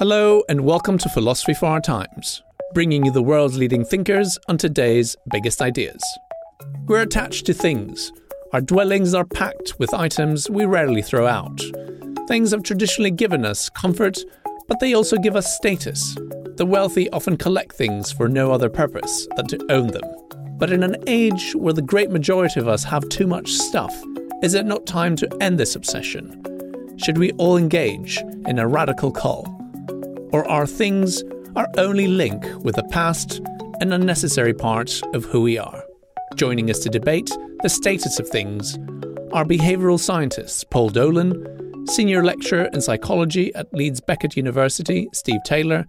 Hello, and welcome to Philosophy for Our Times, bringing you the world's leading thinkers on today's biggest ideas. We're attached to things. Our dwellings are packed with items we rarely throw out. Things have traditionally given us comfort, but they also give us status. The wealthy often collect things for no other purpose than to own them. But in an age where the great majority of us have too much stuff, is it not time to end this obsession? Should we all engage in a radical call? Or are things our only link with the past, an unnecessary part of who we are? Joining us to debate the status of things are behavioural scientists Paul Dolan, senior lecturer in psychology at Leeds Beckett University, Steve Taylor,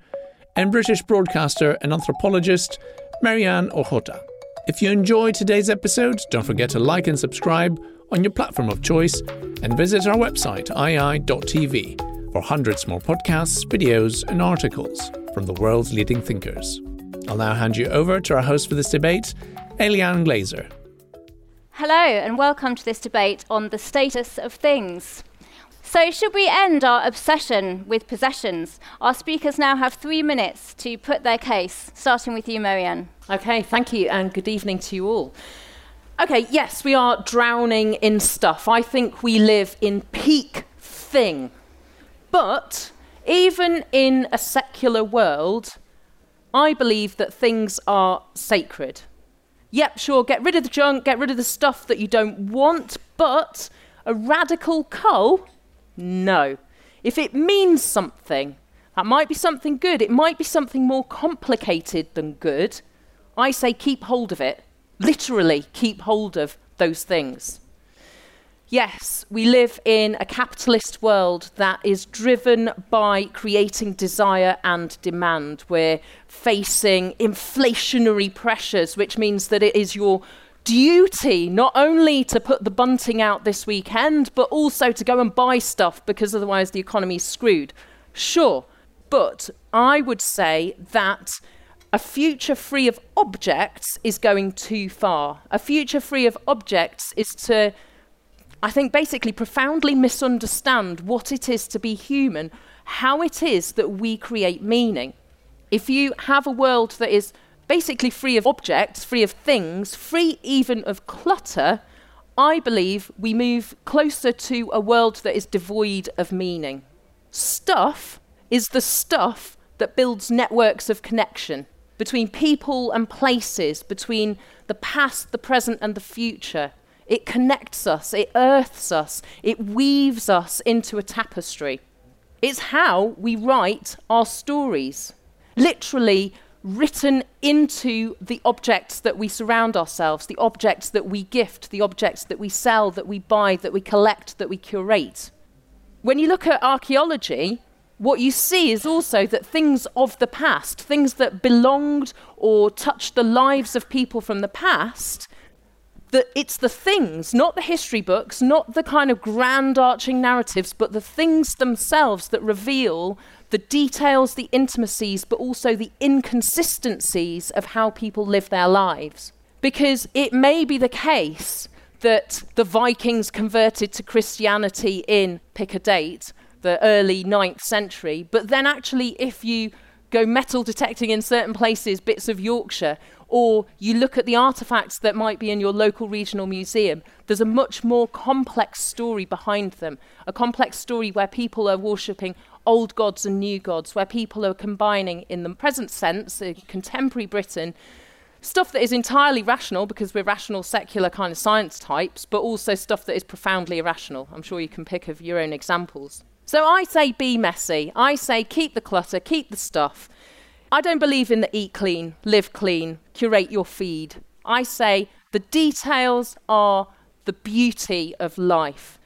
and British broadcaster and anthropologist Mary-Ann Ochota. If you enjoyed today's episode, don't forget to like and subscribe on your platform of choice and visit our website, IAI.tv for hundreds more podcasts, videos, and articles from the world's leading thinkers. I'll now hand you over to our host for this debate, Eliane Glaser. Hello, and welcome to this debate on the status of things. So, should we end our obsession with possessions? Our speakers now have three minutes to put their case, starting with you, Mary-Ann. Okay, thank you, and good evening to you all. Okay, yes, we are drowning in stuff. I think we live in peak thing but even in a secular world, I believe that things are sacred. Yep, sure, get rid of the junk, get rid of the stuff that you don't want, but a radical cull? No. If it means something, that might be something good, it might be something more complicated than good, I say keep hold of it. Literally, keep hold of those things. Yes, we live in a capitalist world that is driven by creating desire and demand. We're facing inflationary pressures, which means that it is your duty not only to put the bunting out this weekend, but also to go and buy stuff because otherwise the economy's screwed. Sure, but I would say that a future free of objects is going too far. A future free of objects is to I think, basically profoundly misunderstand what it is to be human, how it is that we create meaning. If you have a world that is basically free of objects, free of things, free even of clutter, I believe we move closer to a world that is devoid of meaning. Stuff is the stuff that builds networks of connection between people and places, between the past, the present, and the future. It connects us, it earths us, it weaves us into a tapestry. It's how we write our stories, literally written into the objects that we surround ourselves, the objects that we gift, the objects that we sell, that we buy, that we collect, that we curate. When you look at archaeology, what you see is also that things of the past, things that belonged or touched the lives of people from the past, that it's the things, not the history books, not the kind of grand arching narratives, but the things themselves that reveal the details, the intimacies, but also the inconsistencies of how people live their lives. Because it may be the case that the Vikings converted to Christianity in, pick a date, the early 9th century, but then actually, if you go metal detecting in certain places, bits of Yorkshire, or you look at the artifacts that might be in your local regional museum, there's a much more complex story behind them. A complex story where people are worshipping old gods and new gods, where people are combining, in the present sense, in contemporary Britain, stuff that is entirely rational because we're rational, secular kind of science types, but also stuff that is profoundly irrational. I'm sure you can pick of your own examples. So I say be messy. I say keep the clutter, keep the stuff. I don't believe in the eat clean, live clean, curate your feed. I say the details are the beauty of life.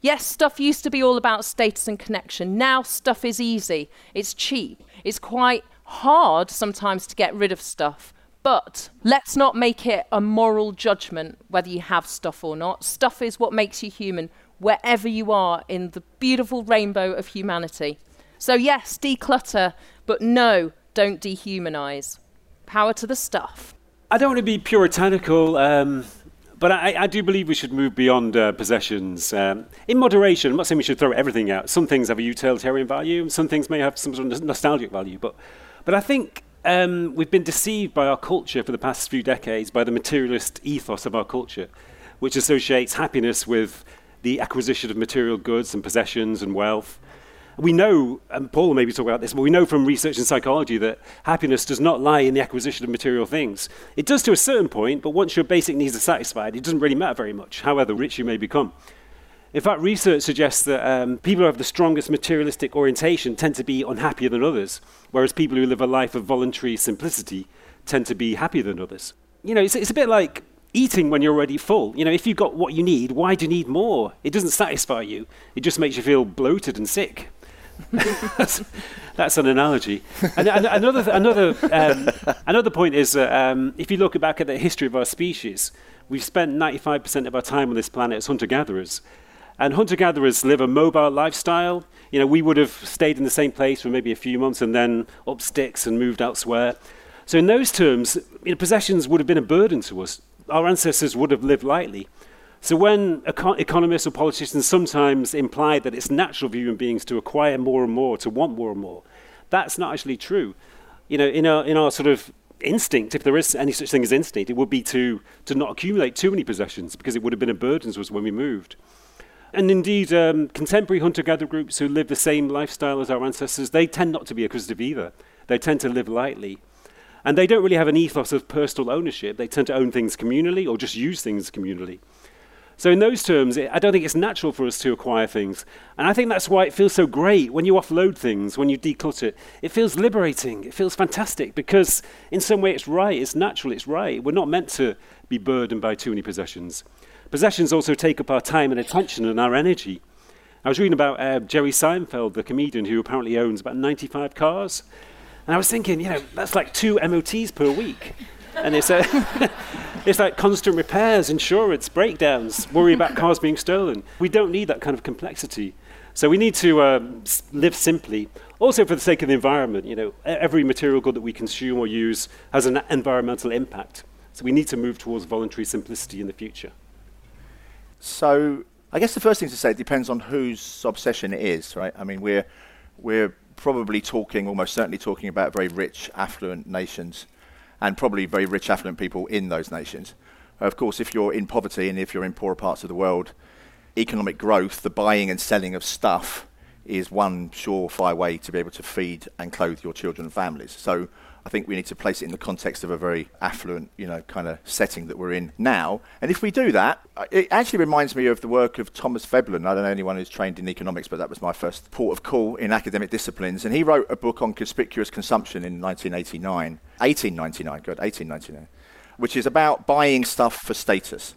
Yes, stuff used to be all about status and connection. Now stuff is easy, it's cheap, it's quite hard sometimes to get rid of stuff. But let's not make it a moral judgment whether you have stuff or not. Stuff is what makes you human wherever you are in the beautiful rainbow of humanity. So, yes, declutter, but no, don't dehumanize. Power to the stuff. I don't want to be puritanical, um, but I, I, do believe we should move beyond uh, possessions um, in moderation. I'm not saying we should throw everything out. Some things have a utilitarian value, some things may have some sort of nostalgic value. But, but I think um, we've been deceived by our culture for the past few decades, by the materialist ethos of our culture, which associates happiness with the acquisition of material goods and possessions and wealth. We know, and Paul will maybe talk about this, but we know from research in psychology that happiness does not lie in the acquisition of material things. It does to a certain point, but once your basic needs are satisfied, it doesn't really matter very much, however rich you may become. In fact, research suggests that um, people who have the strongest materialistic orientation tend to be unhappier than others, whereas people who live a life of voluntary simplicity tend to be happier than others. You know, it's, it's a bit like eating when you're already full. You know, if you've got what you need, why do you need more? It doesn't satisfy you, it just makes you feel bloated and sick. that's, that's, an analogy. And, and another, another, um, another point is that um, if you look back at the history of our species, we've spent 95% of our time on this planet as hunter gatherers. And hunter gatherers live a mobile lifestyle. You know, we would have stayed in the same place for maybe a few months and then up sticks and moved elsewhere. So, in those terms, you know, possessions would have been a burden to us. Our ancestors would have lived lightly. So, when economists or politicians sometimes imply that it's natural for human beings to acquire more and more, to want more and more, that's not actually true. You know, in our, in our sort of instinct, if there is any such thing as instinct, it would be to, to not accumulate too many possessions because it would have been a burden to us when we moved. And indeed, um, contemporary hunter gatherer groups who live the same lifestyle as our ancestors, they tend not to be acquisitive either. They tend to live lightly. And they don't really have an ethos of personal ownership. They tend to own things communally or just use things communally. So, in those terms, it, I don't think it's natural for us to acquire things. And I think that's why it feels so great when you offload things, when you declutter it. It feels liberating. It feels fantastic because, in some way, it's right, it's natural, it's right. We're not meant to be burdened by too many possessions. Possessions also take up our time and attention and our energy. I was reading about uh, Jerry Seinfeld, the comedian who apparently owns about 95 cars. And I was thinking, you know, that's like two MOTs per week. And it's, uh, it's like constant repairs, insurance, breakdowns, worry about cars being stolen. We don't need that kind of complexity. So we need to uh, live simply. Also, for the sake of the environment, you know, every material good that we consume or use has an environmental impact. So we need to move towards voluntary simplicity in the future. So I guess the first thing to say depends on whose obsession it is, right? I mean, we're we're probably talking, almost certainly talking about very rich, affluent nations, and probably very rich, affluent people in those nations. Of course, if you're in poverty and if you're in poorer parts of the world, economic growth, the buying and selling of stuff, is one surefire way to be able to feed and clothe your children and families. So I think we need to place it in the context of a very affluent, you know, kind of setting that we're in now. And if we do that, it actually reminds me of the work of Thomas Veblen. I don't know anyone who's trained in economics, but that was my first port of call in academic disciplines. And he wrote a book on conspicuous consumption in 1989, 1899, good, 1899, which is about buying stuff for status.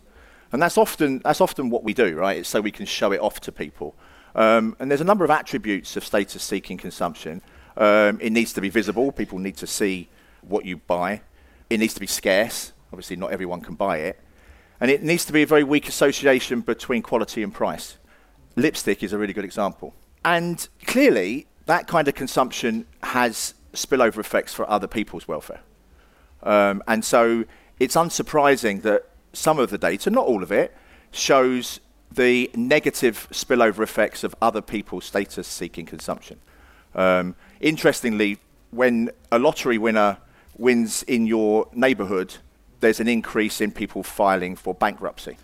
And that's often, that's often what we do, right? It's so we can show it off to people. Um, and there's a number of attributes of status seeking consumption. Um, it needs to be visible. People need to see what you buy. It needs to be scarce. Obviously, not everyone can buy it. And it needs to be a very weak association between quality and price. Lipstick is a really good example. And clearly, that kind of consumption has spillover effects for other people's welfare. Um, and so it's unsurprising that some of the data, not all of it, shows the negative spillover effects of other people's status seeking consumption. Um, interestingly, when a lottery winner wins in your neighborhood, there's an increase in people filing for bankruptcy.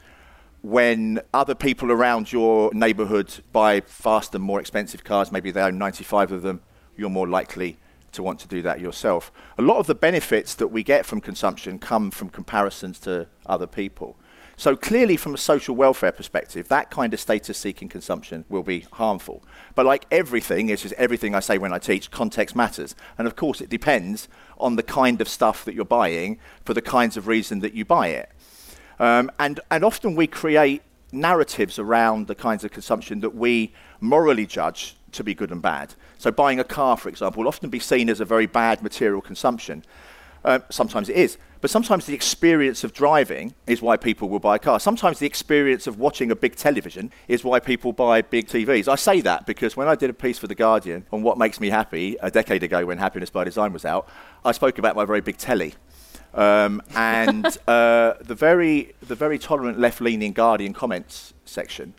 When other people around your neighborhood buy faster, more expensive cars, maybe they own 95 of them, you're more likely to want to do that yourself. A lot of the benefits that we get from consumption come from comparisons to other people. So clearly, from a social welfare perspective, that kind of status-seeking consumption will be harmful. But like everything, it's just everything I say when I teach, context matters. And of course, it depends on the kind of stuff that you're buying for the kinds of reason that you buy it. Um, and, and often we create narratives around the kinds of consumption that we morally judge to be good and bad. So buying a car, for example, will often be seen as a very bad material consumption. Uh, sometimes it is. But sometimes the experience of driving is why people will buy a car. Sometimes the experience of watching a big television is why people buy big TVs. I say that because when I did a piece for The Guardian on what makes me happy a decade ago when Happiness by Design was out, I spoke about my very big telly. Um, and uh, the, very, the very tolerant left leaning Guardian comments section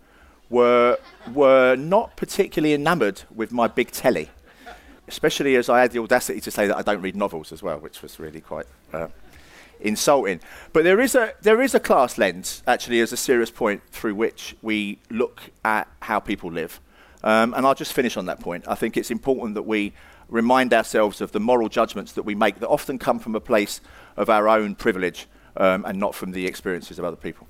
were, were not particularly enamoured with my big telly especially as I had the audacity to say that I don't read novels as well, which was really quite uh, insulting. But there is a there is a class lens actually as a serious point through which we look at how people live. Um, and I'll just finish on that point. I think it's important that we remind ourselves of the moral judgments that we make that often come from a place of our own privilege um, and not from the experiences of other people.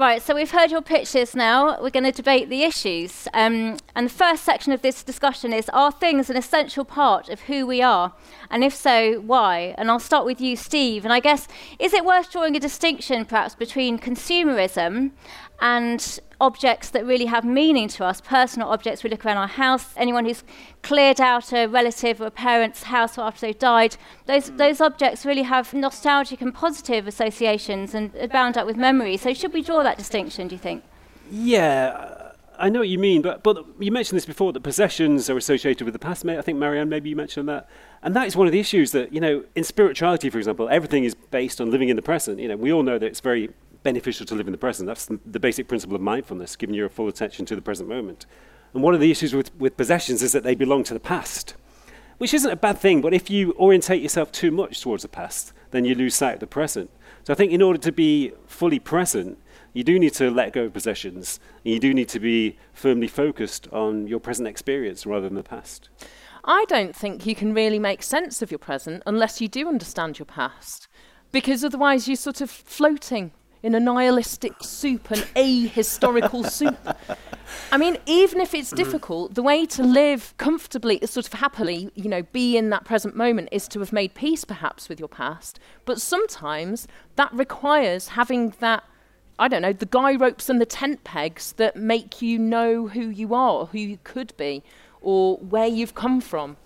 Right, so we've heard your pitches now. We're going to debate the issues. Um, and the first section of this discussion is Are things an essential part of who we are? And if so, why? And I'll start with you, Steve. And I guess, is it worth drawing a distinction perhaps between consumerism and objects that really have meaning to us, personal objects. We look around our house, anyone who's cleared out a relative or a parent's house after they've died, those, mm. those objects really have nostalgic and positive associations and are bound up with memory. So, should we draw that distinction, do you think? Yeah. I know what you mean, but, but you mentioned this before that possessions are associated with the past. Mate, I think, Mary-Ann, maybe you mentioned that. And that is one of the issues that, you know, in spirituality, for example, everything is based on living in the present. You know, we all know that it's very beneficial to live in the present. That's the, basic principle of mindfulness, giving your full attention to the present moment. And one of the issues with, with possessions is that they belong to the past, which isn't a bad thing, but if you orientate yourself too much towards the past, then you lose sight of the present. So I think in order to be fully present, you do need to let go of possessions, and you do need to be firmly focused on your present experience rather than the past. I don't think you can really make sense of your present unless you do understand your past, because otherwise you're sort of floating in a nihilistic soup, an ahistorical soup. I mean, even if it's difficult, the way to live comfortably, sort of happily, you know, be in that present moment is to have made peace perhaps with your past. But sometimes that requires having that, I don't know, the guy ropes and the tent pegs that make you know who you are, who you could be, or where you've come from.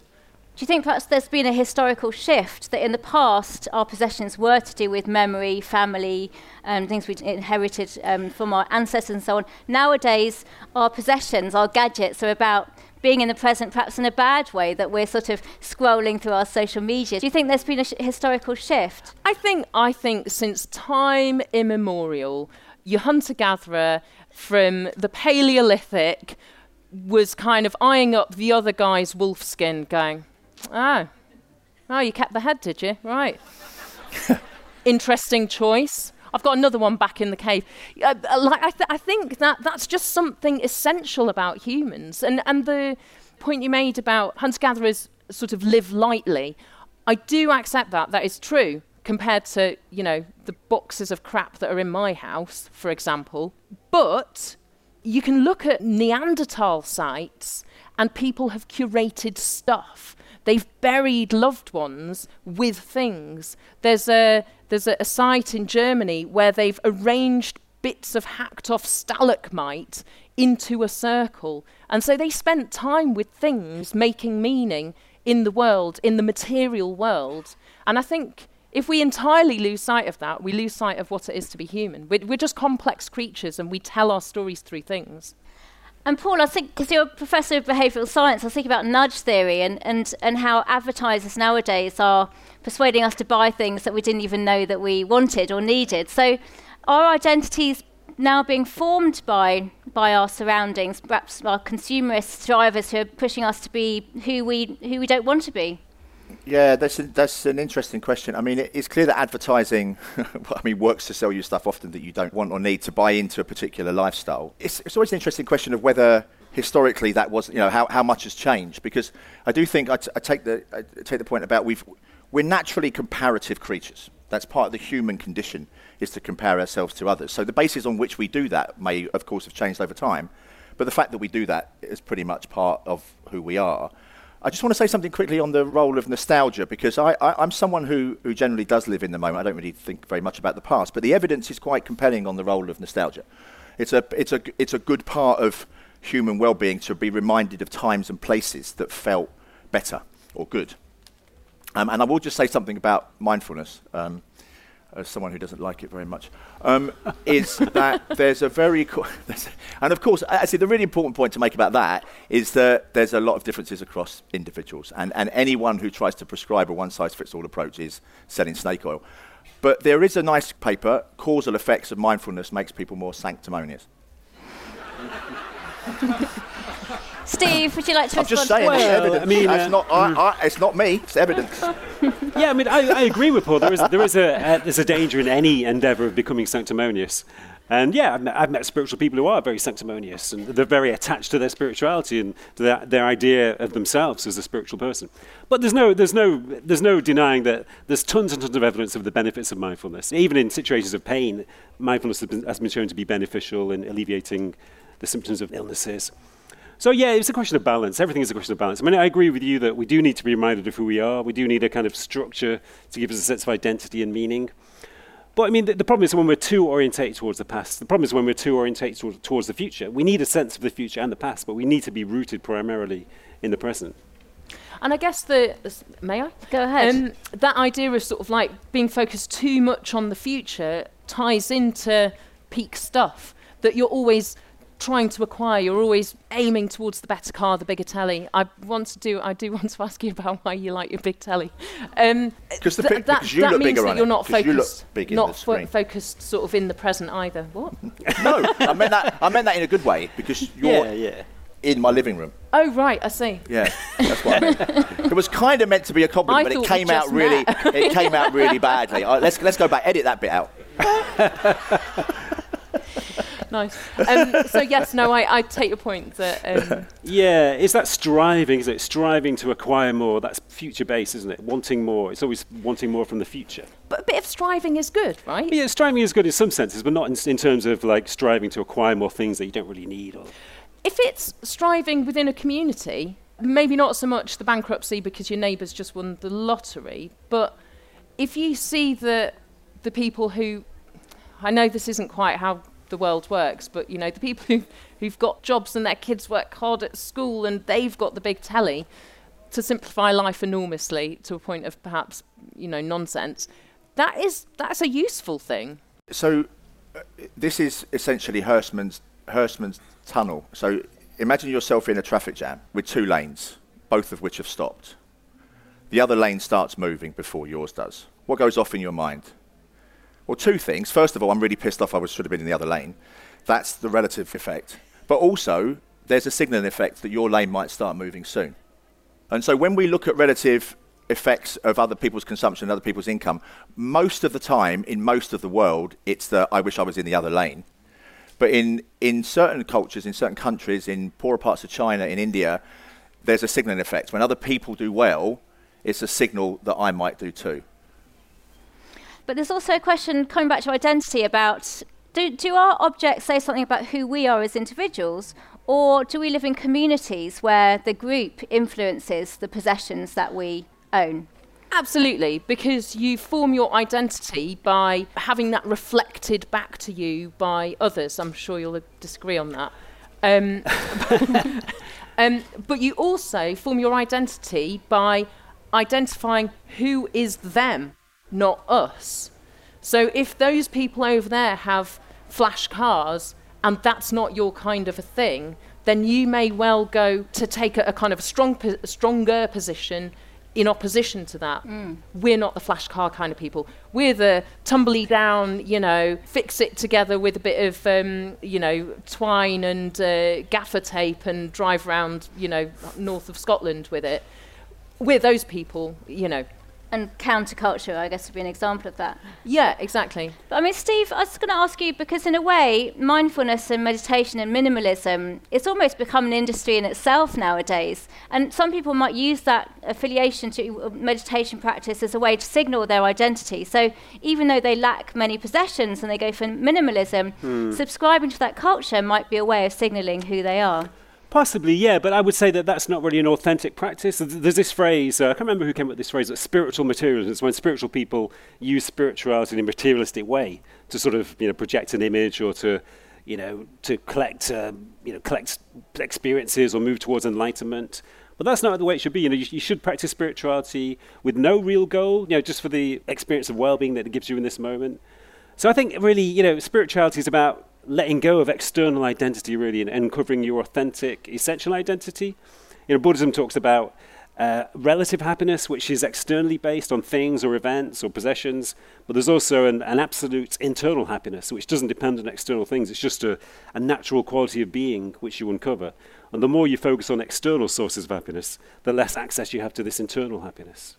Do you think perhaps there's been a historical shift that in the past our possessions were to do with memory, family, um, things we inherited um, from our ancestors and so on? Nowadays, our possessions, our gadgets are about being in the present perhaps in a bad way that we're sort of scrolling through our social media. Do you think there's been a sh- historical shift? I think I think since time immemorial, your hunter gatherer from the Paleolithic was kind of eyeing up the other guy's wolf skin going Oh. Oh, you kept the head, did you? Right. Interesting choice. I've got another one back in the cave. Uh, uh, like I, th- I think that that's just something essential about humans. And, and the point you made about hunter gatherers sort of live lightly, I do accept that. That is true compared to, you know, the boxes of crap that are in my house, for example. But you can look at Neanderthal sites and people have curated stuff They've buried loved ones with things. There's a there's a, a site in Germany where they've arranged bits of hacked off stalagmite into a circle. And so they spent time with things making meaning in the world, in the material world. And I think if we entirely lose sight of that, we lose sight of what it is to be human. We're, we're just complex creatures and we tell our stories through things. And Paul, I think because you're a professor of behavioural science, I was thinking about nudge theory and, and, and how advertisers nowadays are persuading us to buy things that we didn't even know that we wanted or needed. So, are identities now being formed by by our surroundings, perhaps our consumerist drivers who are pushing us to be who we who we don't want to be? Yeah, that's, a, that's an interesting question. I mean, it, it's clear that advertising, I mean, works to sell you stuff often that you don't want or need to buy into a particular lifestyle. It's, it's always an interesting question of whether historically that was, you know, how, how much has changed. Because I do think I, t- I take the I take the point about we've we're naturally comparative creatures. That's part of the human condition is to compare ourselves to others. So the basis on which we do that may, of course, have changed over time. But the fact that we do that is pretty much part of who we are. I just want to say something quickly on the role of nostalgia because I, am someone who, who generally does live in the moment. I don't really think very much about the past, but the evidence is quite compelling on the role of nostalgia. It's a, it's a, it's a good part of human well being to be reminded of times and places that felt better or good. Um, and I will just say something about mindfulness. Um, as someone who doesn't like it very much, um, is that there's a very, co- and of course, actually, the really important point to make about that is that there's a lot of differences across individuals, and, and anyone who tries to prescribe a one size fits all approach is selling snake oil. But there is a nice paper, Causal Effects of Mindfulness Makes People More Sanctimonious. Steve, would you like to I'm respond? just saying, Well, it's evidence. I mean, That's uh, not, I, I, it's not me, it's evidence. yeah, I mean, I, I agree with Paul. There is, there is a, uh, there's a danger in any endeavour of becoming sanctimonious. And yeah, I've met, I've met, spiritual people who are very sanctimonious and they're very attached to their spirituality and their, their idea of themselves as a spiritual person. But there's no, there's, no, there's no denying that there's tons and tons of evidence of the benefits of mindfulness. Even in situations of pain, mindfulness has been, has been shown to be beneficial in alleviating the symptoms of illnesses. So yeah, it's a question of balance. Everything is a question of balance. I mean, I agree with you that we do need to be reminded of who we are. We do need a kind of structure to give us a sense of identity and meaning. But I mean, the, the problem is when we're too orientated towards the past. The problem is when we're too orientated towards, towards the future. We need a sense of the future and the past, but we need to be rooted primarily in the present. And I guess the may I go ahead? Um, that idea of sort of like being focused too much on the future ties into peak stuff. That you're always trying to acquire. You're always aiming towards the better car, the bigger telly. I want to do. I do want to ask you about why you like your big telly. Um, th- that, that you means that you're not focused. not fo- focused sort of in the present either. What? no, I meant that. I meant that in a good way because you're. Yeah, yeah. In my living room. Oh right, I see. Yeah, that's what I meant. it was kind of meant to be a compliment, I but it came out really. it came out really badly. Uh, let's let's go back. Edit that bit out. Nice. Um, so yes, no, I, I take your point that. Um, yeah, it's that striving, is it? Striving to acquire more. That's future based, isn't it? Wanting more. It's always wanting more from the future. But a bit of striving is good, right? Yeah, striving is good in some senses, but not in, in terms of like striving to acquire more things that you don't really need. Or if it's striving within a community, maybe not so much the bankruptcy because your neighbours just won the lottery, but if you see that the people who I know this isn't quite how the world works, but you know, the people who, who've got jobs and their kids work hard at school and they've got the big telly to simplify life enormously to a point of perhaps, you know, nonsense, that is that's a useful thing. So uh, this is essentially Hirschman's Hirschman's tunnel. So imagine yourself in a traffic jam with two lanes, both of which have stopped. The other lane starts moving before yours does. What goes off in your mind? Well, two things. First of all, I'm really pissed off I should have been in the other lane. That's the relative effect. But also, there's a signaling effect that your lane might start moving soon. And so when we look at relative effects of other people's consumption, and other people's income, most of the time, in most of the world, it's the I wish I was in the other lane. But in, in certain cultures, in certain countries, in poorer parts of China, in India, there's a signaling effect. When other people do well, it's a signal that I might do too. But there's also a question coming back to identity about do, do our objects say something about who we are as individuals, or do we live in communities where the group influences the possessions that we own? Absolutely, because you form your identity by having that reflected back to you by others. I'm sure you'll disagree on that. Um, um, but you also form your identity by identifying who is them not us. So if those people over there have flash cars and that's not your kind of a thing, then you may well go to take a, a kind of a strong, a stronger position in opposition to that. Mm. We're not the flash car kind of people. We're the tumbly down, you know, fix it together with a bit of, um, you know, twine and uh, gaffer tape and drive around, you know, north of Scotland with it we're those people, you know. And counterculture, I guess, would be an example of that. Yeah, exactly. But I mean, Steve, I was going to ask you because, in a way, mindfulness and meditation and minimalism, it's almost become an industry in itself nowadays. And some people might use that affiliation to meditation practice as a way to signal their identity. So even though they lack many possessions and they go for minimalism, hmm. subscribing to that culture might be a way of signaling who they are. Possibly, yeah, but I would say that that's not really an authentic practice. There's this phrase, uh, I can't remember who came up with this phrase, that spiritual materialism. When spiritual people use spirituality in a materialistic way to sort of, you know, project an image or to, you know, to collect, uh, you know, collect experiences or move towards enlightenment. But that's not the way it should be. You know, you, you, should practice spirituality with no real goal, you know, just for the experience of well-being that it gives you in this moment. So I think really, you know, spirituality is about letting go of external identity really and uncovering your authentic essential identity. You know, Buddhism talks about uh, relative happiness, which is externally based on things or events or possessions, but there's also an, an absolute internal happiness, which doesn't depend on external things. It's just a, a natural quality of being which you uncover. And the more you focus on external sources of happiness, the less access you have to this internal happiness.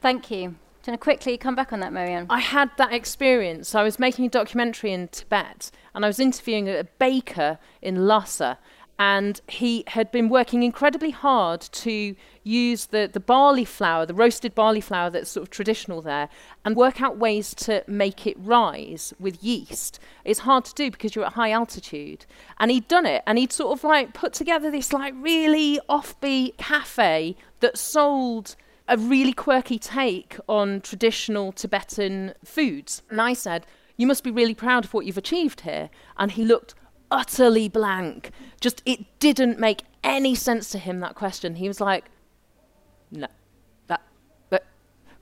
Thank you. Do to quickly come back on that, Mary-Ann? I had that experience. I was making a documentary in Tibet and I was interviewing a baker in Lhasa. And he had been working incredibly hard to use the, the barley flour, the roasted barley flour that's sort of traditional there, and work out ways to make it rise with yeast. It's hard to do because you're at high altitude. And he'd done it, and he'd sort of like put together this like really offbeat cafe that sold a really quirky take on traditional Tibetan foods. And I said, You must be really proud of what you've achieved here. And he looked utterly blank. Just, it didn't make any sense to him, that question. He was like, No, that, but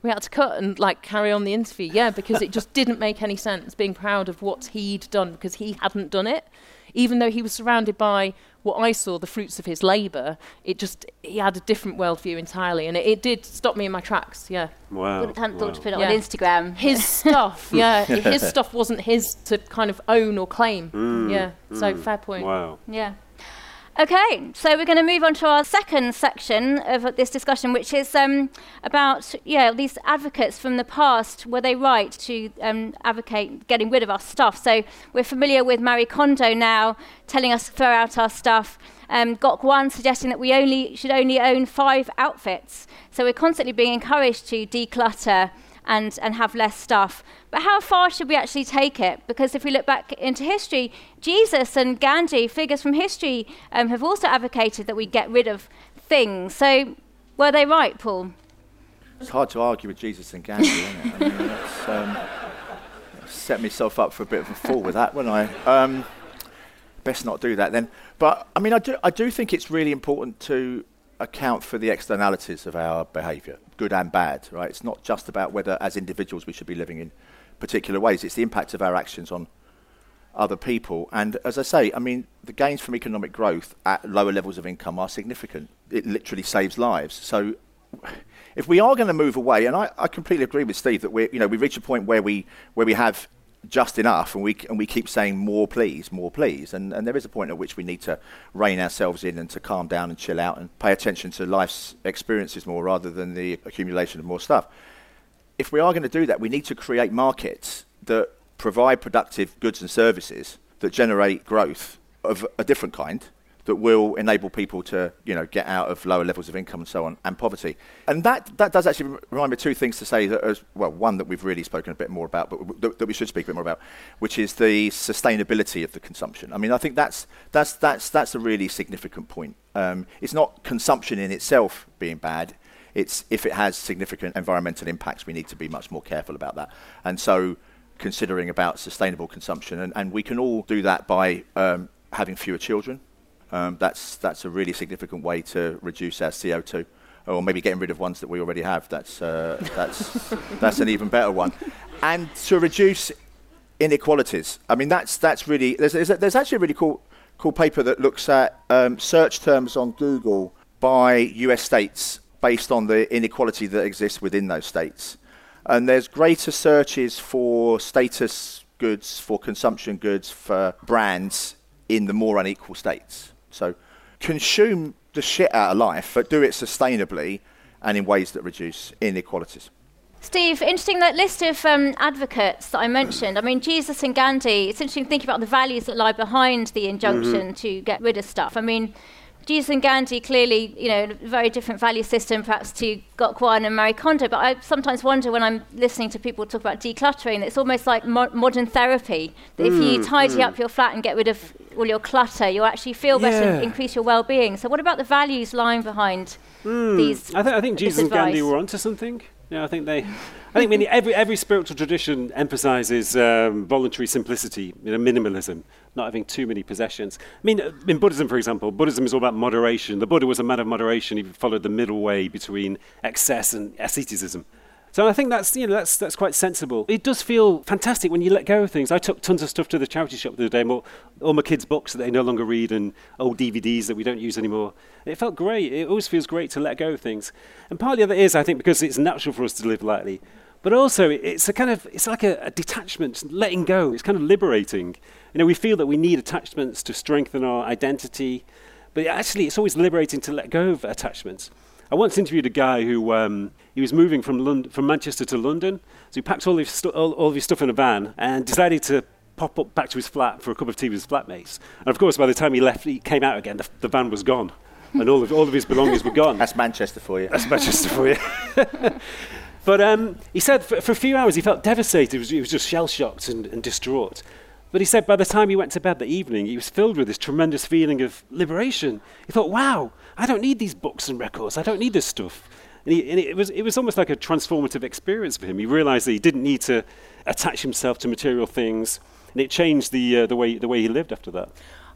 we had to cut and like carry on the interview. Yeah, because it just didn't make any sense being proud of what he'd done because he hadn't done it. Even though he was surrounded by what I saw, the fruits of his labour, it just, he had a different worldview entirely. And it, it did stop me in my tracks, yeah. Wow. But hadn't wow. thought to put it yeah. on Instagram. His stuff, yeah. his stuff wasn't his to kind of own or claim. Mm, yeah. Mm, so fair point. Wow. Yeah. Okay, so we're going to move on to our second section of this discussion, which is um, about yeah these advocates from the past. Were they right to um, advocate getting rid of our stuff? So we're familiar with Marie Kondo now, telling us to throw out our stuff. Um, Gok Wan suggesting that we only should only own five outfits. So we're constantly being encouraged to declutter and, and have less stuff. But how far should we actually take it? Because if we look back into history, Jesus and Gandhi, figures from history, um, have also advocated that we get rid of things. So were they right, Paul? It's hard to argue with Jesus and Gandhi, isn't it? I mean, um, set myself up for a bit of a fall with that, wouldn't I? Um, best not do that then. But I mean, I do, I do think it's really important to account for the externalities of our behaviour, good and bad, right? It's not just about whether, as individuals, we should be living in particular ways. It's the impact of our actions on other people. And as I say, I mean, the gains from economic growth at lower levels of income are significant. It literally saves lives. So if we are going to move away, and I, I completely agree with Steve that we, you know, we reach a point where we where we have just enough, and we and we keep saying more, please, more, please, and and there is a point at which we need to rein ourselves in and to calm down and chill out and pay attention to life's experiences more rather than the accumulation of more stuff. If we are going to do that, we need to create markets that provide productive goods and services that generate growth of a different kind that will enable people to, you know, get out of lower levels of income and so on, and poverty. And that, that does actually remind me of two things to say. That as, well, one that we've really spoken a bit more about, but w- that, we should speak a bit more about, which is the sustainability of the consumption. I mean, I think that's, that's, that's, that's a really significant point. Um, it's not consumption in itself being bad. It's if it has significant environmental impacts, we need to be much more careful about that. And so, considering about sustainable consumption, and, and we can all do that by um, having fewer children, um, that's, that's a really significant way to reduce our CO2. Or maybe getting rid of ones that we already have. That's, uh, that's, that's an even better one. And to reduce inequalities. I mean, that's, that's really, there's, there's, actually a really cool, cool paper that looks at um, search terms on Google by US states based on the inequality that exists within those states. And there's greater searches for status goods, for consumption goods, for brands in the more unequal states. So consume the shit out of life, but do it sustainably and in ways that reduce inequalities. Steve, interesting that list of um, advocates that I mentioned. I mean, Jesus and Gandhi, it's interesting thinking about the values that lie behind the injunction mm-hmm. to get rid of stuff. I mean, Jesus and Gandhi clearly, you know, a very different value system perhaps to Gok and Marie Kondo, but I sometimes wonder when I'm listening to people talk about decluttering, it's almost like mo- modern therapy. That mm, if you mm, tidy mm. up your flat and get rid of all your clutter, you'll actually feel better yeah. and increase your well-being. So what about the values lying behind mm. these I, th- I think Jesus and Gandhi were onto something. Yeah, I think they. I think I mean, every every spiritual tradition emphasizes um, voluntary simplicity, you know, minimalism, not having too many possessions. I mean, uh, in Buddhism, for example, Buddhism is all about moderation. The Buddha was a man of moderation. He followed the middle way between excess and asceticism. So I think that's you know that's that's quite sensible. It does feel fantastic when you let go of things. I took tons of stuff to the charity shop the other day, all, all my kids' books that they no longer read and old DVDs that we don't use anymore. It felt great. It always feels great to let go of things. And partly that is, I think, because it's natural for us to live lightly. But also, it's a kind of, it's like a, a detachment, letting go. It's kind of liberating. You know, we feel that we need attachments to strengthen our identity, but actually, it's always liberating to let go of attachments. I once interviewed a guy who um, he was moving from Lond- from Manchester to London, so he packed all, his stu- all, all of his stuff in a van and decided to pop up back to his flat for a cup of tea with his flatmates. And of course, by the time he left, he came out again, the, the van was gone. and all of, all of his belongings were gone. That's Manchester for you. That's Manchester for you. but um, he said for, for, a few hours he felt devastated. He was, he was just shell shocked and, and distraught. But he said by the time he went to bed that evening, he was filled with this tremendous feeling of liberation. He thought, wow, I don't need these books and records. I don't need this stuff. And, he, and it, was, it was almost like a transformative experience for him. He realized that he didn't need to attach himself to material things, and it changed the, uh, the, way, the way he lived after that.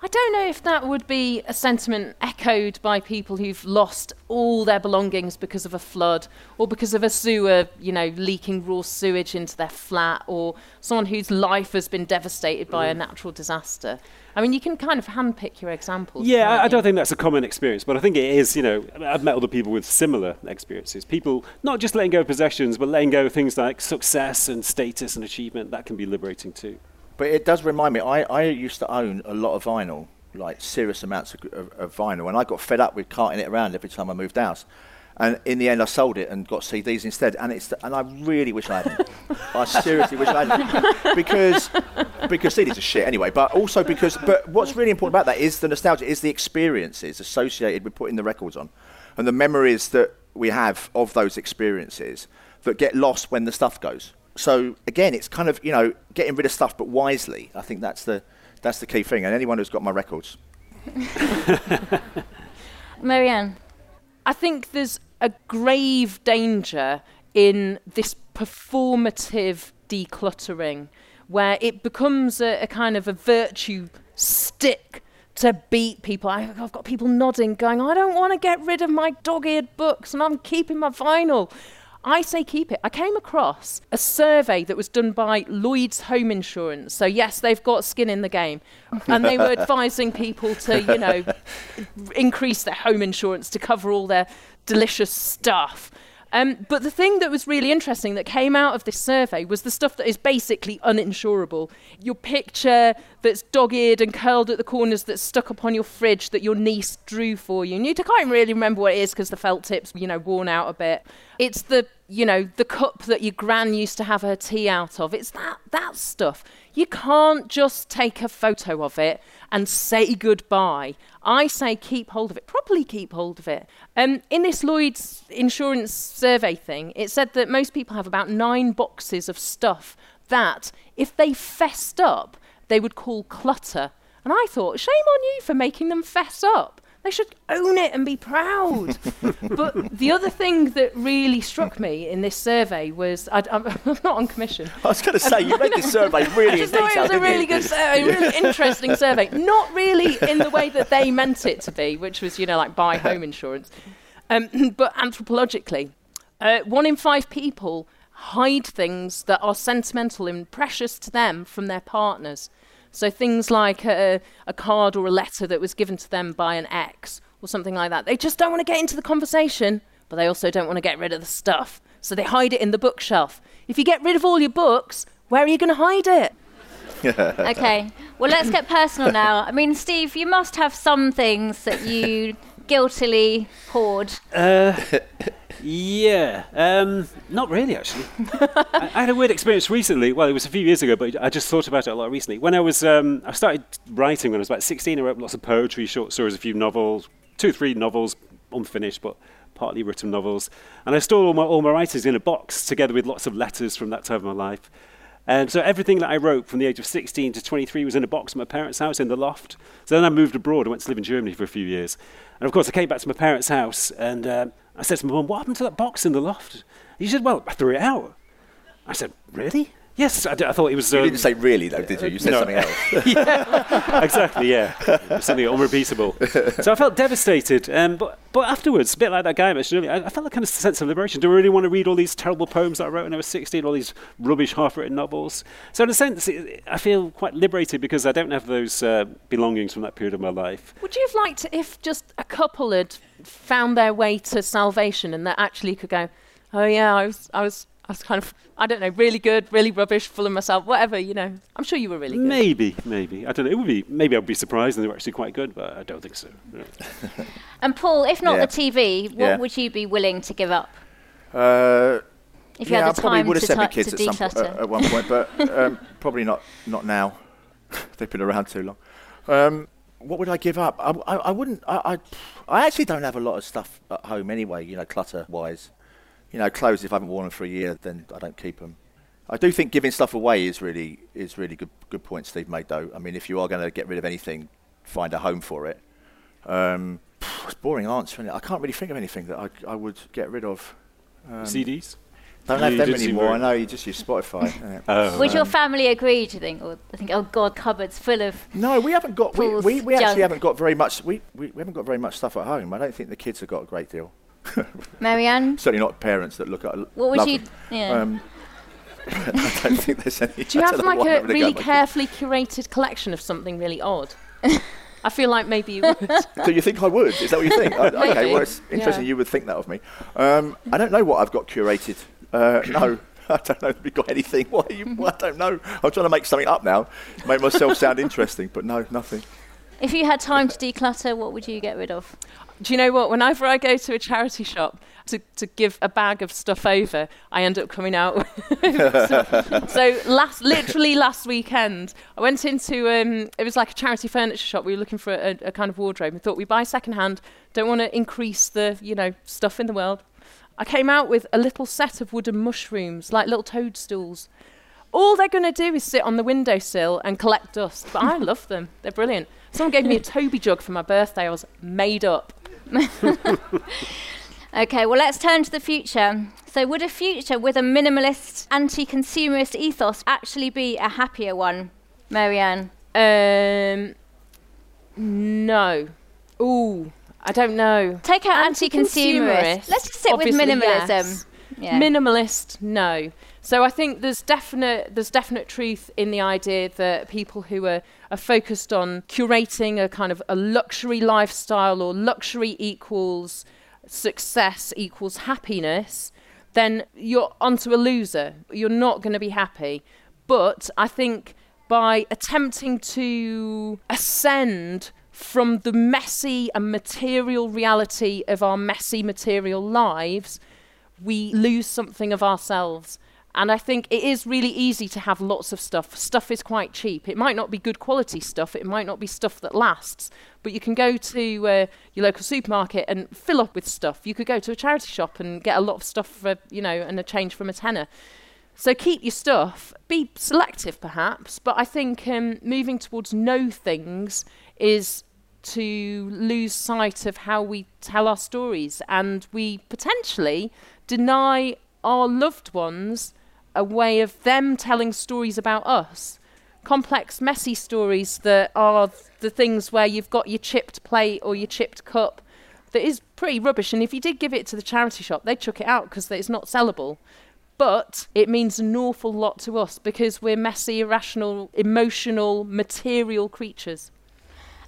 I don't know if that would be a sentiment echoed by people who've lost all their belongings because of a flood or because of a sewer, you know, leaking raw sewage into their flat or someone whose life has been devastated by a natural disaster. I mean, you can kind of handpick your examples. Yeah, I, I, don't think that's a common experience, but I think it is, you know, I've met other people with similar experiences. People not just letting go of possessions, but letting go of things like success and status and achievement. That can be liberating too. But it does remind me, I, I used to own a lot of vinyl, like serious amounts of, of, of vinyl, and I got fed up with carting it around every time I moved house. And in the end, I sold it and got CDs instead. And it's and I really wish I hadn't. I seriously wish I hadn't because because CDs are shit anyway. But also because but what's really important about that is the nostalgia, is the experiences associated with putting the records on, and the memories that we have of those experiences that get lost when the stuff goes so again, it's kind of you know getting rid of stuff, but wisely. I think that's the that's the key thing. And anyone who's got my records, Mary-Ann, I think there's a grave danger in this performative decluttering, where it becomes a, a kind of a virtue stick to beat people. I, have got people nodding, going, I don't want to get rid of my dog eared books and I'm keeping my vinyl. I say keep it. I came across a survey that was done by Lloyd's Home Insurance. So, yes, they've got skin in the game. And they were advising people to, you know, increase their home insurance to cover all their delicious stuff. Um, but the thing that was really interesting that came out of this survey was the stuff that is basically uninsurable. Your picture that's dog eared and curled at the corners that's stuck upon your fridge that your niece drew for you. And you can't really remember what it is because the felt tip's, you know, worn out a bit. It's the, you know, the cup that your gran used to have her tea out of. It's that, that stuff. You can't just take a photo of it and say goodbye. I say keep hold of it, properly keep hold of it. Um, in this Lloyd's insurance survey thing, it said that most people have about nine boxes of stuff that, if they fessed up, they would call clutter. And I thought, shame on you for making them fess up. They should own it and be proud. but the other thing that really struck me in this survey was I, am not on commission. I was going to say you made this survey really. I just thought it was a really good survey, really interesting survey. Not really in the way that they meant it to be, which was you know like buy home insurance, um, but anthropologically, uh, one in five people hide things that are sentimental and precious to them from their partners. So things like a, a card or a letter that was given to them by an ex or something like that. They just don't want to get into the conversation, but they also don't want to get rid of the stuff. So they hide it in the bookshelf. If you get rid of all your books, where are you going to hide it? okay. Well, let's get personal now. I mean, Steve, you must have some things that you guiltily hoard? Uh, yeah, um, not really actually. I, I had a weird experience recently. Well, it was a few years ago, but I just thought about it a lot recently. When I was, um, I started writing when I was about 16. I wrote lots of poetry, short stories, a few novels, two or three novels, unfinished, but partly written novels. And I stored all my, all my writings in a box together with lots of letters from that time of my life. And so everything that I wrote from the age of 16 to 23 was in a box at my parents' house in the loft. So then I moved abroad. I went to live in Germany for a few years. And of course, I came back to my parents' house and um, I said to my mum, What happened to that box in the loft? He said, Well, I threw it out. I said, Really? Yes, I, d- I thought it was. You um, didn't say really though, did you? You said no. something else. exactly, yeah. Something unrepeatable. So I felt devastated. Um, but, but afterwards, a bit like that guy I mentioned earlier, I, I felt a kind of sense of liberation. Do I really want to read all these terrible poems that I wrote when I was 16, all these rubbish half-written novels? So in a sense, it, I feel quite liberated because I don't have those uh, belongings from that period of my life. Would you have liked if just a couple had found their way to salvation and that actually could go, oh yeah, I was, I was, I was kind of, I don't know, really good, really rubbish, full of myself, whatever, you know. I'm sure you were really good. Maybe, maybe. I don't know. It would be, maybe I'd be surprised and they were actually quite good, but I don't think so. No. And Paul, if not Yeah. the TV, what Yeah. would you be willing to give up Uh, if you yeah, had the probably time would to, have sent my ti- kids to at, some, po- uh, at one point, but um, probably not not now. They've been around too long. Um, what would I give up? I, I, I wouldn't. I, I, I actually don't have a lot of stuff at home anyway. You know, clutter wise. You know, clothes. If I haven't worn them for a year, then I don't keep them. I do think giving stuff away is really is really good good point Steve made though. I mean, if you are going to get rid of anything, find a home for it. Um, it's boring answer, isn't it? I can't really think of anything that I, I would get rid of. Um, CDs? Don't have them anymore. I know you just use Spotify. Oh, Would your um, family agree, do you think? Or I think, oh God, cupboards full of. No, we haven't got. We, we, we actually haven't got very much. We, we, we haven't got very much stuff at home. I don't think the kids have got a great deal. Mary-Ann, Certainly not parents that look at. what would you. them. Yeah. Um, I don't think there's any. Do you have like a a I'm gonna really go with. carefully curated collection of something really odd? I feel like maybe you would. Do you think I would? Is that what you think? I, okay, well, it's interesting Yeah. you would think that of me. Um, I don't know what I've got curated. Uh, no, I don't know if we've got anything. What are you, well, I don't know. I'm trying to make something up now, make myself sound interesting, but no, nothing. if you had time to declutter, what would you get rid of? Do you know what? Whenever I go to a charity shop to, to give a bag of stuff over, I end up coming out. with stuff. so last, literally last weekend, I went into um, it was like a charity furniture shop. We were looking for a, a kind of wardrobe. We thought we buy second hand. Don't want to increase the you know stuff in the world. I came out with a little set of wooden mushrooms, like little toadstools. All they're going to do is sit on the windowsill and collect dust. But I love them. They're brilliant. Someone gave me a Toby jug for my birthday. I was made up. Okay, well, let's turn to the future. So, would a future with a minimalist, anti consumerist ethos actually be a happier one, Mary-Ann? Um, no. Ooh, I don't know. Take out anti consumerist. Let's just stick with minimalism. yes. Yeah. Minimalist, no. So I think there's definite there's definite truth in the idea that people who are, are focused on curating a kind of a luxury lifestyle or luxury equals success equals happiness, then you're onto a loser. You're not going to be happy. But I think by attempting to ascend from the messy and material reality of our messy material lives, we lose something of ourselves. And I think it is really easy to have lots of stuff. Stuff is quite cheap. It might not be good quality stuff, it might not be stuff that lasts, but you can go to uh, your local supermarket and fill up with stuff. You could go to a charity shop and get a lot of stuff for, you know, and a change from a tenner. So keep your stuff, be selective perhaps, but I think um, moving towards no things is to lose sight of how we tell our stories and we potentially deny our loved ones a way of them telling stories about us. Complex, messy stories that are the things where you've got your chipped plate or your chipped cup that is pretty rubbish. And if you did give it to the charity shop, they'd chuck it out because it's not sellable. But it means an awful lot to us because we're messy, irrational, emotional, material creatures.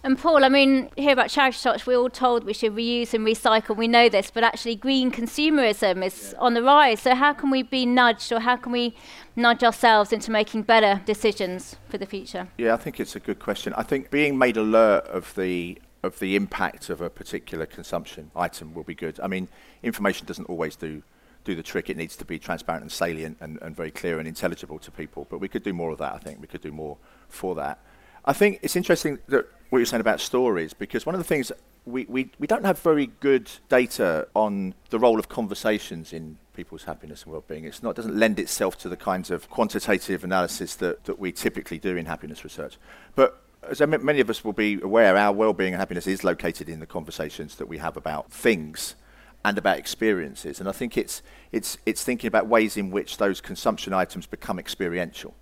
And Paul, I mean, here about charity shops, we're all told we should reuse and recycle. We know this, but actually, green consumerism is on the rise. So, how can we be nudged or how can we nudge ourselves into making better decisions for the future? Yeah, I think it's a good question. I think being made alert of the of the impact of a particular consumption item will be good. I mean, information doesn't always do do the trick. It needs to be transparent and salient and, and very clear and intelligible to people. But we could do more of that. I think we could do more for that. I think it's interesting that what you're saying about stories because one of the things we, we, we don't have very good data on the role of conversations in people's happiness and well-being. It's not it doesn't lend itself to the kinds of quantitative analysis that, that we typically do in happiness research. But as many of us will be aware, our well-being and happiness is located in the conversations that we have about things and about experiences. And I think it's it's it's thinking about ways in which those consumption items become experiential.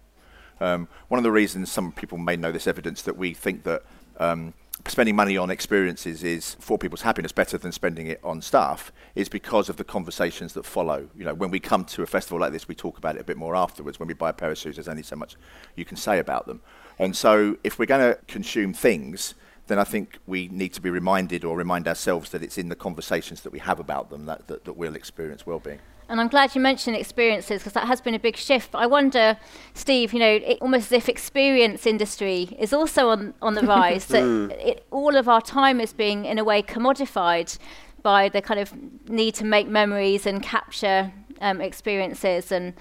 Um, one of the reasons some people may know this evidence that we think that um, spending money on experiences is for people's happiness better than spending it on stuff is because of the conversations that follow. You know, when we come to a festival like this, we talk about it a bit more afterwards. When we buy a pair of shoes, there's only so much you can say about them. And so, if we're going to consume things, then I think we need to be reminded or remind ourselves that it's in the conversations that we have about them that, that, that we'll experience well-being. And I'm glad you mentioned experiences because that has been a big shift. But I wonder, Steve, you know, it, almost as if experience industry is also on, on the rise, that mm. it, all of our time is being, in a way, commodified by the kind of need to make memories and capture um, experiences and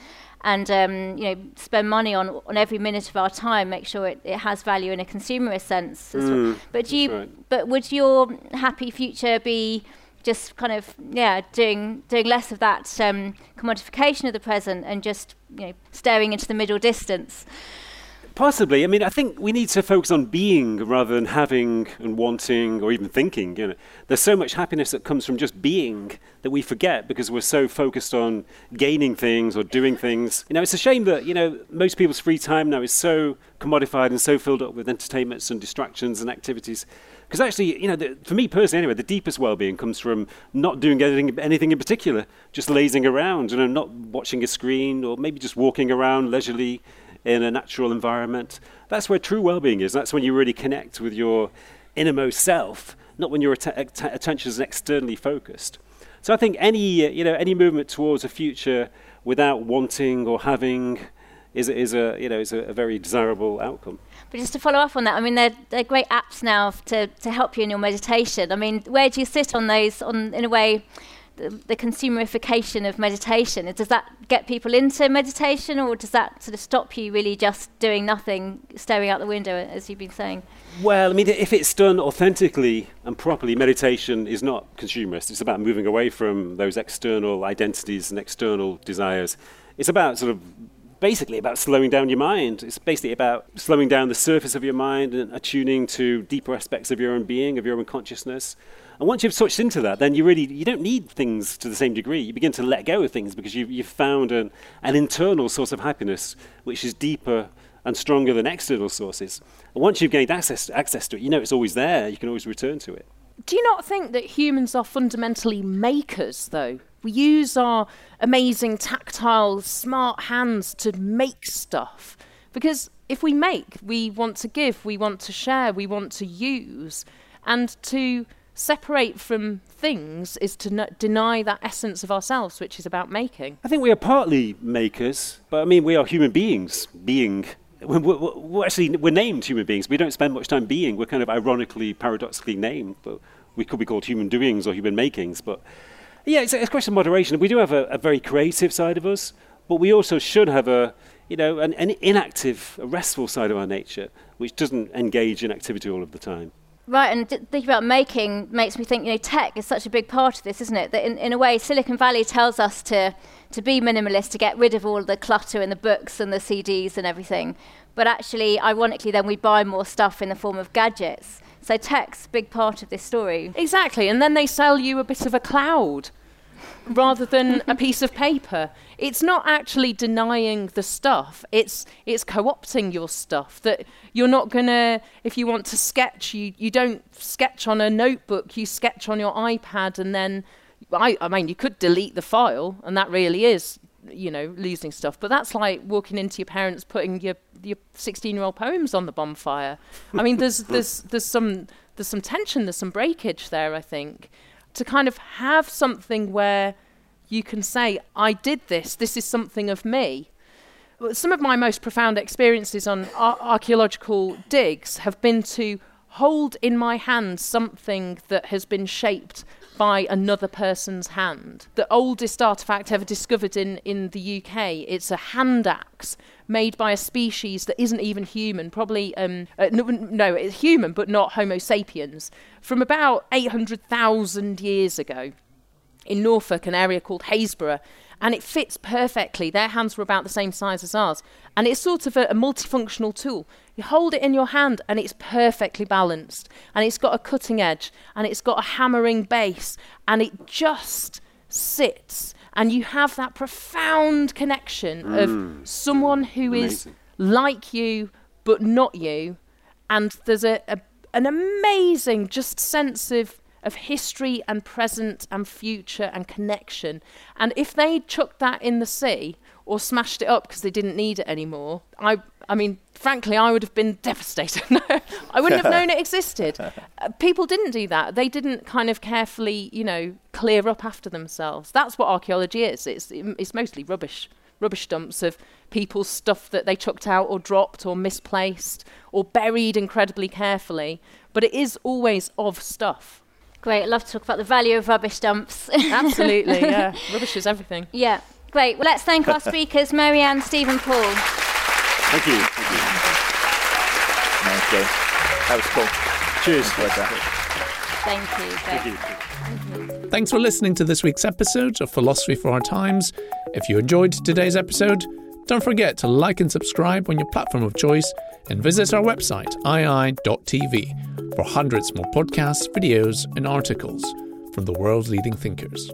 and um, you know spend money on on every minute of our time, make sure it, it has value in a consumerist sense. Mm, well. But do you? Right. But would your happy future be just kind of yeah doing doing less of that um, commodification of the present and just you know staring into the middle distance. Possibly. I mean, I think we need to focus on being rather than having and wanting or even thinking. You know, there's so much happiness that comes from just being that we forget because we're so focused on gaining things or doing things. You know, it's a shame that you know most people's free time now is so commodified and so filled up with entertainments and distractions and activities because actually, you know, the, for me personally, anyway, the deepest well-being comes from not doing anything, anything in particular, just lazing around, you know, not watching a screen or maybe just walking around leisurely in a natural environment. That's where true well-being is. That's when you really connect with your innermost self, not when your att- att- attention is externally focused. So I think any, you know, any movement towards a future without wanting or having is, is a, you know, is a, a very desirable outcome. But just to follow up on that, I mean, they're, they're great apps now to, to help you in your meditation. I mean, where do you sit on those, on in a way, the, consumerification of meditation? Does that get people into meditation or does that sort of stop you really just doing nothing, staring out the window, as you've been saying? Well, I mean, if it's done authentically and properly, meditation is not consumerist. It's about moving away from those external identities and external desires. It's about sort of basically about slowing down your mind. It's basically about slowing down the surface of your mind and attuning to deeper aspects of your own being, of your own consciousness. And once you've switched into that, then you really you don't need things to the same degree. You begin to let go of things because you've, you've found an, an internal source of happiness which is deeper and stronger than external sources. And once you've gained access, access to it, you know it's always there. You can always return to it. Do you not think that humans are fundamentally makers, though? We use our amazing tactile, smart hands to make stuff. Because if we make, we want to give, we want to share, we want to use. And to separate from things is to n- deny that essence of ourselves, which is about making. I think we are partly makers, but I mean, we are human beings, being. We're, we're, we're actually, we're named human beings. We don't spend much time being. We're kind of ironically, paradoxically named, but we could be called human doings or human makings. But yeah, it's a, question of moderation. We do have a, a, very creative side of us, but we also should have a, you know, an, an inactive, a restful side of our nature, which doesn't engage in activity all of the time. Right, and thinking about making makes me think, you know, tech is such a big part of this, isn't it? That in, in a way, Silicon Valley tells us to, to be minimalist, to get rid of all the clutter and the books and the CDs and everything. But actually, ironically, then we buy more stuff in the form of gadgets. So tech's a big part of this story. Exactly, and then they sell you a bit of a cloud rather than a piece of paper. It's not actually denying the stuff. It's it's co-opting your stuff that you're not gonna if you want to sketch you you don't sketch on a notebook, you sketch on your iPad and then I, I mean you could delete the file and that really is you know losing stuff but that's like walking into your parents putting your your 16 year old poems on the bonfire. I mean, there's there's there's some there's some tension, there's some breakage there. I think to kind of have something where you can say, I did this. This is something of me. Some of my most profound experiences on ar- archaeological digs have been to hold in my hand something that has been shaped by another person's hand. The oldest artifact ever discovered in, in the UK, it's a hand axe made by a species that isn't even human, probably, um, uh, no, no, it's human, but not Homo sapiens, from about 800,000 years ago in Norfolk, an area called Happisburgh, and it fits perfectly. Their hands were about the same size as ours, and it's sort of a, a, multifunctional tool. You hold it in your hand, and it's perfectly balanced, and it's got a cutting edge, and it's got a hammering base, and it just sits, and you have that profound connection mm. of someone who Amazing. is like you but not you, and there's a, a an amazing just sense of of history and present and future and connection. And if they chucked that in the sea or smashed it up because they didn't need it anymore, I, I mean, frankly, I would have been devastated. I wouldn't have known it existed. Uh, people didn't do that. They didn't kind of carefully, you know, clear up after themselves. That's what archaeology is. It's, it's mostly rubbish. Rubbish dumps of people's stuff that they chucked out or dropped or misplaced or buried incredibly carefully. But it is always of stuff. Great. I'd love to talk about the value of rubbish dumps. Absolutely, yeah. Rubbish is everything. Yeah. Great. Well, let's thank our speakers, Mary-Ann, Stephen, Paul. Thank you. Thank you. Thank you. That was cool. Cheers. Thank you. Thank you. Thank you. Thanks for listening to this week's episode of Philosophy for Our Times. If you enjoyed today's episode, don't forget to like and subscribe on your platform of choice and visit our website, IAI.tv, for hundreds more podcasts, videos, and articles from the world's leading thinkers.